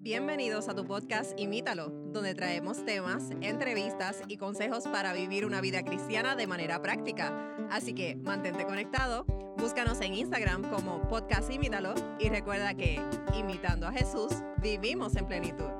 Bienvenidos a tu podcast Imítalo, donde traemos temas, entrevistas y consejos para vivir una vida cristiana de manera práctica. Así que mantente conectado, búscanos en Instagram como podcast Imítalo y recuerda que, imitando a Jesús, vivimos en plenitud.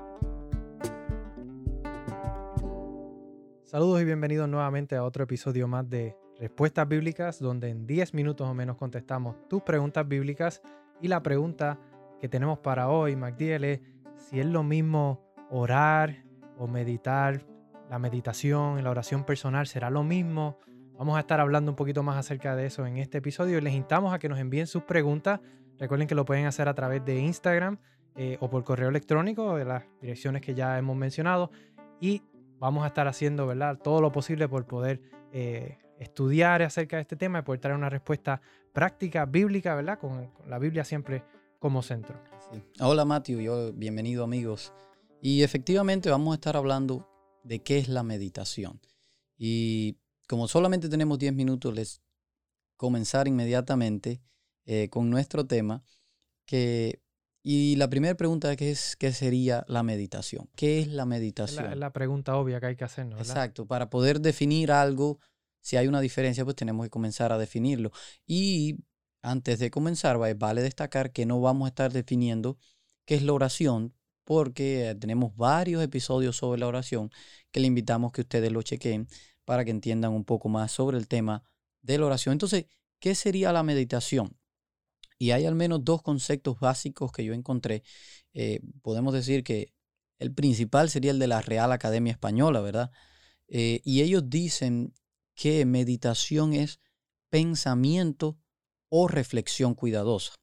Saludos y bienvenidos nuevamente a otro episodio más de Respuestas Bíblicas, donde en 10 minutos o menos contestamos tus preguntas bíblicas. Y la pregunta que tenemos para hoy, MacDiel, es si es lo mismo orar o meditar, la meditación, la oración personal, será lo mismo. Vamos a estar hablando un poquito más acerca de eso en este episodio. Les instamos a que nos envíen sus preguntas. Recuerden que lo pueden hacer a través de Instagram eh, o por correo electrónico, de las direcciones que ya hemos mencionado. Y vamos a estar haciendo ¿verdad? todo lo posible por poder eh, estudiar acerca de este tema y poder traer una respuesta práctica, bíblica, ¿verdad? Con, la Biblia siempre como centro. Hola Matthew, yo bienvenido amigos. Y efectivamente vamos a estar hablando de qué es la meditación. Y como solamente tenemos 10 minutos, les comenzar inmediatamente eh, con nuestro tema. Que, y la primera pregunta es qué sería la meditación. ¿Qué es la meditación? Es la, pregunta obvia que hay que hacer, Exacto, para poder definir algo si hay una diferencia, pues tenemos que comenzar a definirlo. Y antes de comenzar, vale destacar que no vamos a estar definiendo qué es la oración, porque tenemos varios episodios sobre la oración que le invitamos que ustedes lo chequen para que entiendan un poco más sobre el tema de la oración. Entonces, ¿qué sería la meditación? Y hay al menos dos conceptos básicos que yo encontré. Eh, podemos decir que el principal sería el de la Real Academia Española, ¿verdad? Eh, y ellos dicen que meditación es pensamiento o reflexión cuidadosa.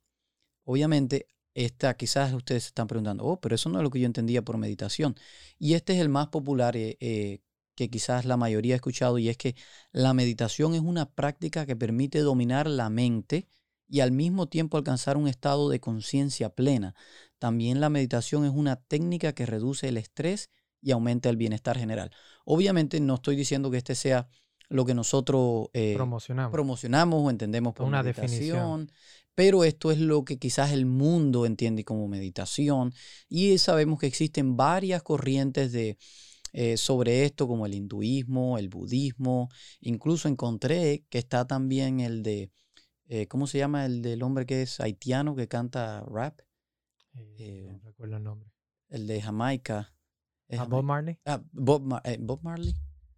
Obviamente, esta quizás ustedes se están preguntando, oh, pero eso no es lo que yo entendía por meditación. Y este es el más popular eh, eh, que quizás la mayoría ha escuchado y es que la meditación es una práctica que permite dominar la mente y al mismo tiempo alcanzar un estado de conciencia plena. También la meditación es una técnica que reduce el estrés y aumenta el bienestar general. Obviamente no estoy diciendo que este sea lo que nosotros eh, promocionamos. promocionamos o entendemos por una definición. Pero esto es lo que quizás el mundo entiende como meditación. Y sabemos que existen varias corrientes de, eh, sobre esto, como el hinduismo, el budismo. Incluso encontré que está también el de, eh, ¿cómo se llama? El del hombre que es haitiano que canta rap. no recuerdo el nombre. El de Jamaica. ¿A Bob Marley? Ah, Bob, Bob Marley.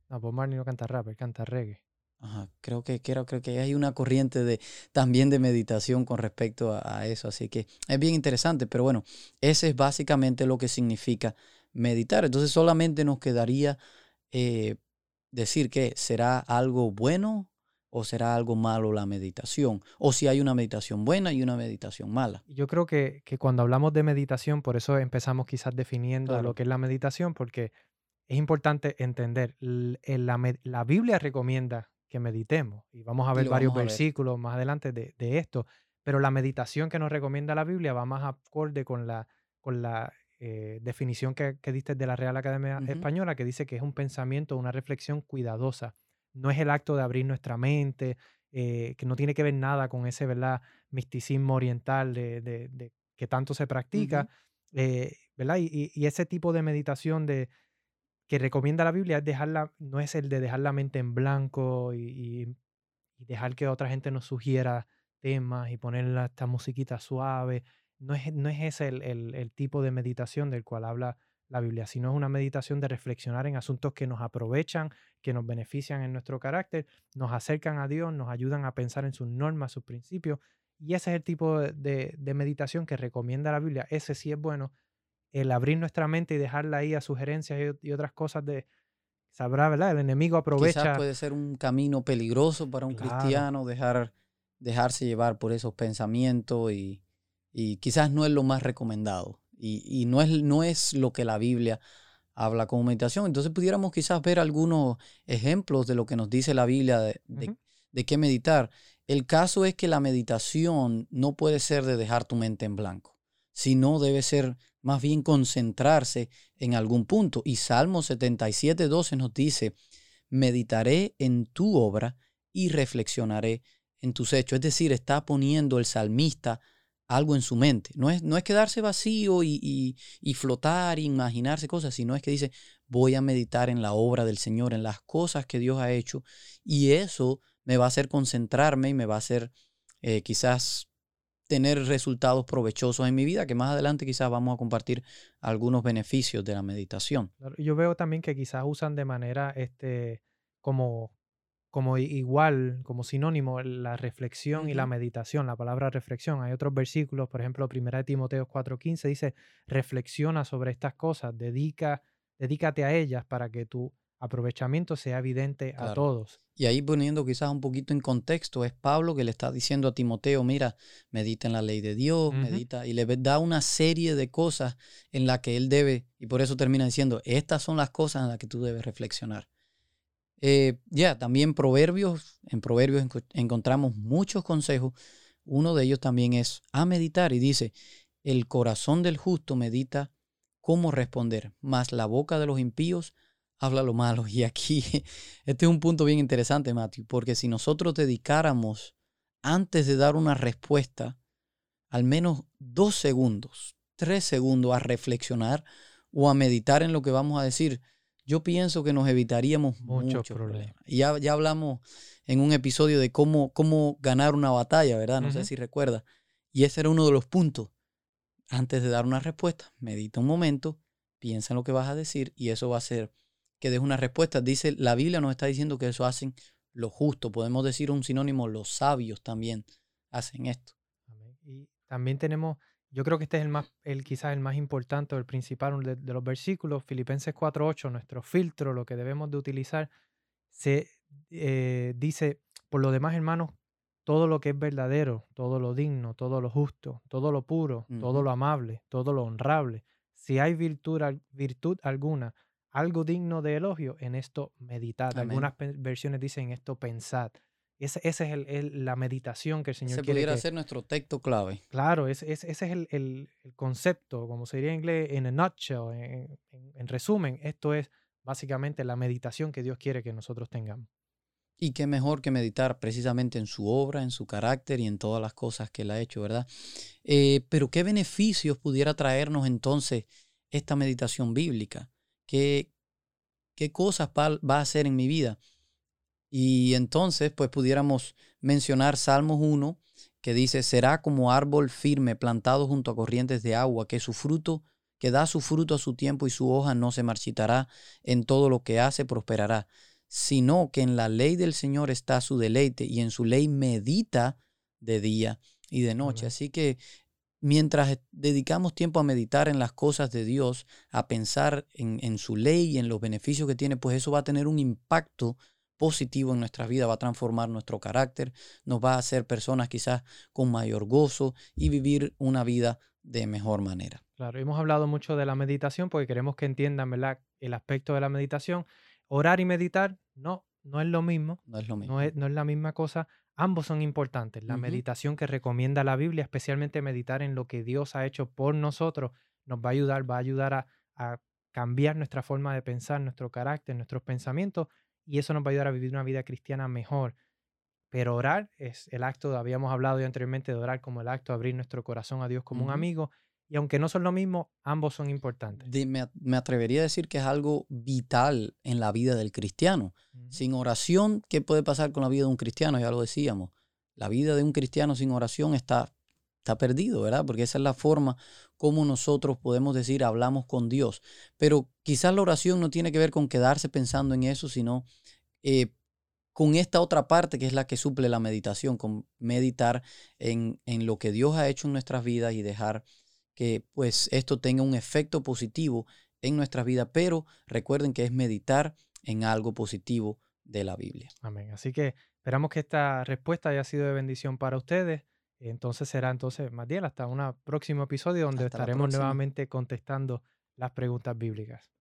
No, Bob Marley no canta rap, él canta reggae. Ajá, creo que, creo, creo que hay una corriente de, también de meditación con respecto a, eso, así que es bien interesante, pero bueno, ese es básicamente lo que significa meditar. Entonces solamente nos quedaría eh, decir que será algo bueno o será algo malo la meditación, o si hay una meditación buena y una meditación mala. Yo creo que, que cuando hablamos de meditación, por eso empezamos quizás definiendo lo que es la meditación, porque es importante entender, la, Biblia recomienda que meditemos y vamos a ver varios versículos más adelante de, esto, pero la meditación que nos recomienda la Biblia va más acorde con la, con la eh, definición que, diste de la Real Academia Española, que dice que es un pensamiento, una reflexión cuidadosa. No es el acto de abrir nuestra mente, eh, que no tiene que ver nada con ese ¿verdad? misticismo oriental de, que tanto se practica, eh, ¿verdad? y, ese tipo de meditación de, que recomienda la Biblia es dejarla, no es el de dejar la mente en blanco y, dejar que otra gente nos sugiera temas y ponerle esta musiquita suave. No es, no es ese el, tipo de meditación del cual habla la Biblia, sino es una meditación de reflexionar en asuntos que nos aprovechan, que nos benefician en nuestro carácter, nos acercan a Dios, nos ayudan a pensar en sus normas, sus principios. Y ese es el tipo de, de meditación que recomienda la Biblia. Ese sí es bueno el abrir nuestra mente y dejarla ahí a sugerencias y, otras cosas de, sabrá, ¿verdad? El enemigo aprovecha. Quizás puede ser un camino peligroso para un cristiano dejar, dejarse llevar por esos pensamientos y, quizás no es lo más recomendado y, no, es, no es lo que la Biblia habla como meditación. Entonces pudiéramos quizás ver algunos ejemplos de lo que nos dice la Biblia de, de qué meditar. El caso es que la meditación no puede ser de dejar tu mente en blanco, sino debe ser más bien concentrarse en algún punto. Y Salmo 77, 12 nos dice, meditaré en tu obra y reflexionaré en tus hechos. Es decir, está poniendo el salmista algo en su mente. No es, no es quedarse vacío y, y, y imaginarse cosas, sino es que dice, voy a meditar en la obra del Señor, en las cosas que Dios ha hecho, y eso me va a hacer concentrarme y me va a hacer eh, quizás tener resultados provechosos en mi vida, que más adelante quizás vamos a compartir algunos beneficios de la meditación. Yo veo también que quizás usan de manera este, como, como igual, como sinónimo, la reflexión y la meditación, la palabra reflexión. Hay otros versículos, por ejemplo, 1 Timoteo 4:15 dice, reflexiona sobre estas cosas, dedica, dedícate a ellas para que tu aprovechamiento sea evidente a todos. Y ahí poniendo quizás un poquito en contexto, es Pablo que le está diciendo a Timoteo, mira, medita en la ley de Dios, medita, y le da una serie de cosas en las que él debe, y por eso termina diciendo, estas son las cosas en las que tú debes reflexionar. Eh, ya, también proverbios, en proverbios encontramos muchos consejos, uno de ellos también es a meditar, y dice, el corazón del justo medita cómo responder, mas la boca de los impíos habla lo malo. Y aquí, este es un punto bien interesante, Matthew, porque si nosotros dedicáramos antes de dar una respuesta, al menos dos segundos, tres segundos a reflexionar o a meditar en lo que vamos a decir, yo pienso que nos evitaríamos muchos, problemas. Y ya, ya, hablamos en un episodio de cómo, cómo ganar una batalla, ¿verdad? No sé si recuerda. Y ese era uno de los puntos. Antes de dar una respuesta, medita un momento, piensa en lo que vas a decir y eso va a ser que des una respuesta. Dice, la Biblia nos está diciendo que eso hacen lo justo. Podemos decir un sinónimo, los sabios también hacen esto. Y también tenemos, yo creo que este es el más, el quizás el más importante o el principal de, los versículos, Filipenses 4.8, nuestro filtro, lo que debemos de utilizar, se eh, dice, por lo demás, hermanos, todo lo que es verdadero, todo lo digno, todo lo justo, todo lo puro, todo lo amable, todo lo honrable, si hay virtud, virtud alguna, algo digno de elogio, en esto meditad. Algunas versiones dicen esto pensad. Esa es el, la meditación que el Señor ese quiere. pudiera ser nuestro texto clave. Claro, ese, ese es el, concepto, como se diría en inglés, en a nutshell, en, en, resumen, esto es básicamente la meditación que Dios quiere que nosotros tengamos. Y qué mejor que meditar precisamente en su obra, en su carácter y en todas las cosas que Él ha hecho, ¿verdad? Eh, pero qué beneficios pudiera traernos entonces esta meditación bíblica qué, qué cosas va, a hacer en mi vida. Y entonces, pues pudiéramos mencionar Salmos 1, que dice, será como árbol firme plantado junto a corrientes de agua, que su fruto, que da su fruto a su tiempo y su hoja no se marchitará, en todo lo que hace prosperará, sino que en la ley del Señor está su deleite y en su ley medita de día y de noche. Así que mientras dedicamos tiempo a meditar en las cosas de Dios, a pensar en, su ley y en los beneficios que tiene, pues eso va a tener un impacto positivo en nuestra vida, va a transformar nuestro carácter, nos va a hacer personas quizás con mayor gozo y vivir una vida de mejor manera. Claro, hemos hablado mucho de la meditación porque queremos que entiendan ¿verdad? el aspecto de la meditación. Orar y meditar, no, no es lo mismo. No es lo mismo. No es, no es la misma cosa. Ambos son importantes. La meditación que recomienda la Biblia, especialmente meditar en lo que Dios ha hecho por nosotros, nos va a ayudar, va a ayudar a, cambiar nuestra forma de pensar, nuestro carácter, nuestros pensamientos, y eso nos va a ayudar a vivir una vida cristiana mejor. Pero orar es el acto, habíamos hablado ya anteriormente de orar como el acto de abrir nuestro corazón a Dios como un amigo, y aunque no son lo mismo, ambos son importantes. me, atrevería a decir que es algo vital en la vida del cristiano. Sin oración, ¿qué puede pasar con la vida de un cristiano? Ya lo decíamos. La vida de un cristiano sin oración está, está perdido, ¿verdad? Porque esa es la forma como nosotros podemos decir hablamos con Dios. Pero quizás la oración no tiene que ver con quedarse pensando en eso, sino eh, con esta otra parte que es la que suple la meditación, con meditar en, en lo que Dios ha hecho en nuestras vidas y dejar que pues esto tenga un efecto positivo en nuestra vida, pero recuerden que es meditar en algo positivo de la Biblia. Amén. Así que esperamos que esta respuesta haya sido de bendición para ustedes. Entonces será entonces, más bien, hasta un próximo episodio donde estaremos nuevamente contestando las preguntas bíblicas.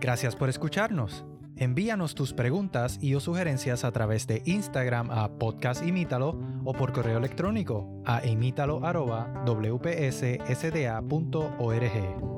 Gracias por escucharnos. Envíanos tus preguntas y o sugerencias a través de Instagram a Podcast Imítalo o por correo electrónico a imítalo.wpssda.org.